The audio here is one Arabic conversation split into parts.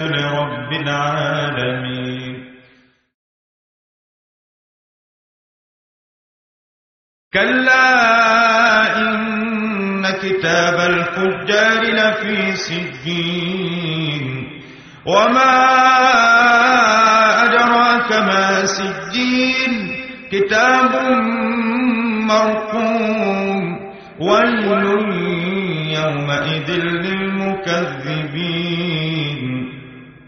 الناس لرب العالمين. كلا إن كتاب الفجار لفي سجين. وما أدراك ما سجين. كتاب مرقوم. ويل يومئذ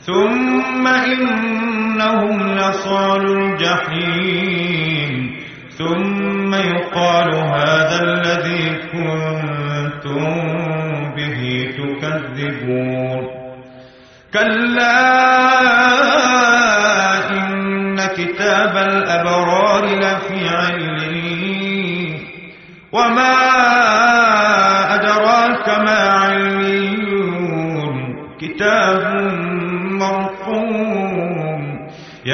ثم إنهم لصال الجحيم. ثم يقال هذا الذي كنتم به تكذبون. كلا إن كتاب الأبرار لفي علين وما أدراك ما عليون. كتاب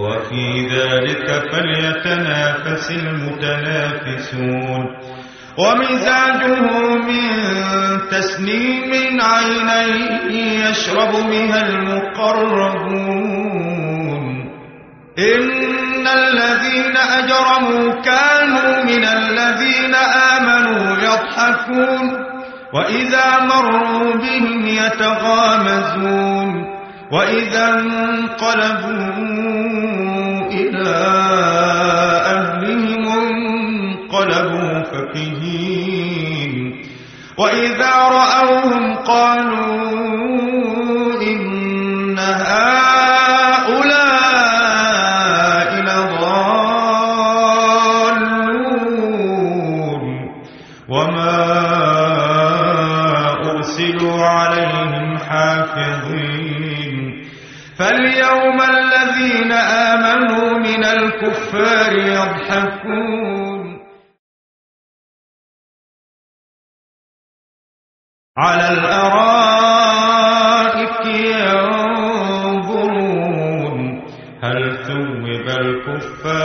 وفي ذلك فليتنافس المتنافسون. ومزاجه من تسنيم عينيه يشرب بها المقربون. إن الذين أجرموا كانوا من الذين آمنوا يضحكون. وإذا مروا بهم يتغامزون وإذا انقلبوا إلى أهلهم انقلبوا فكهين. وإذا رأوهم قالوا إن هؤلاء لضالون. وما أرسلوا عليهم حافظين. فاليوم الذين آمنوا من الكفار يضحكون. على الأرائك ينظرون. هل ثوب الكفار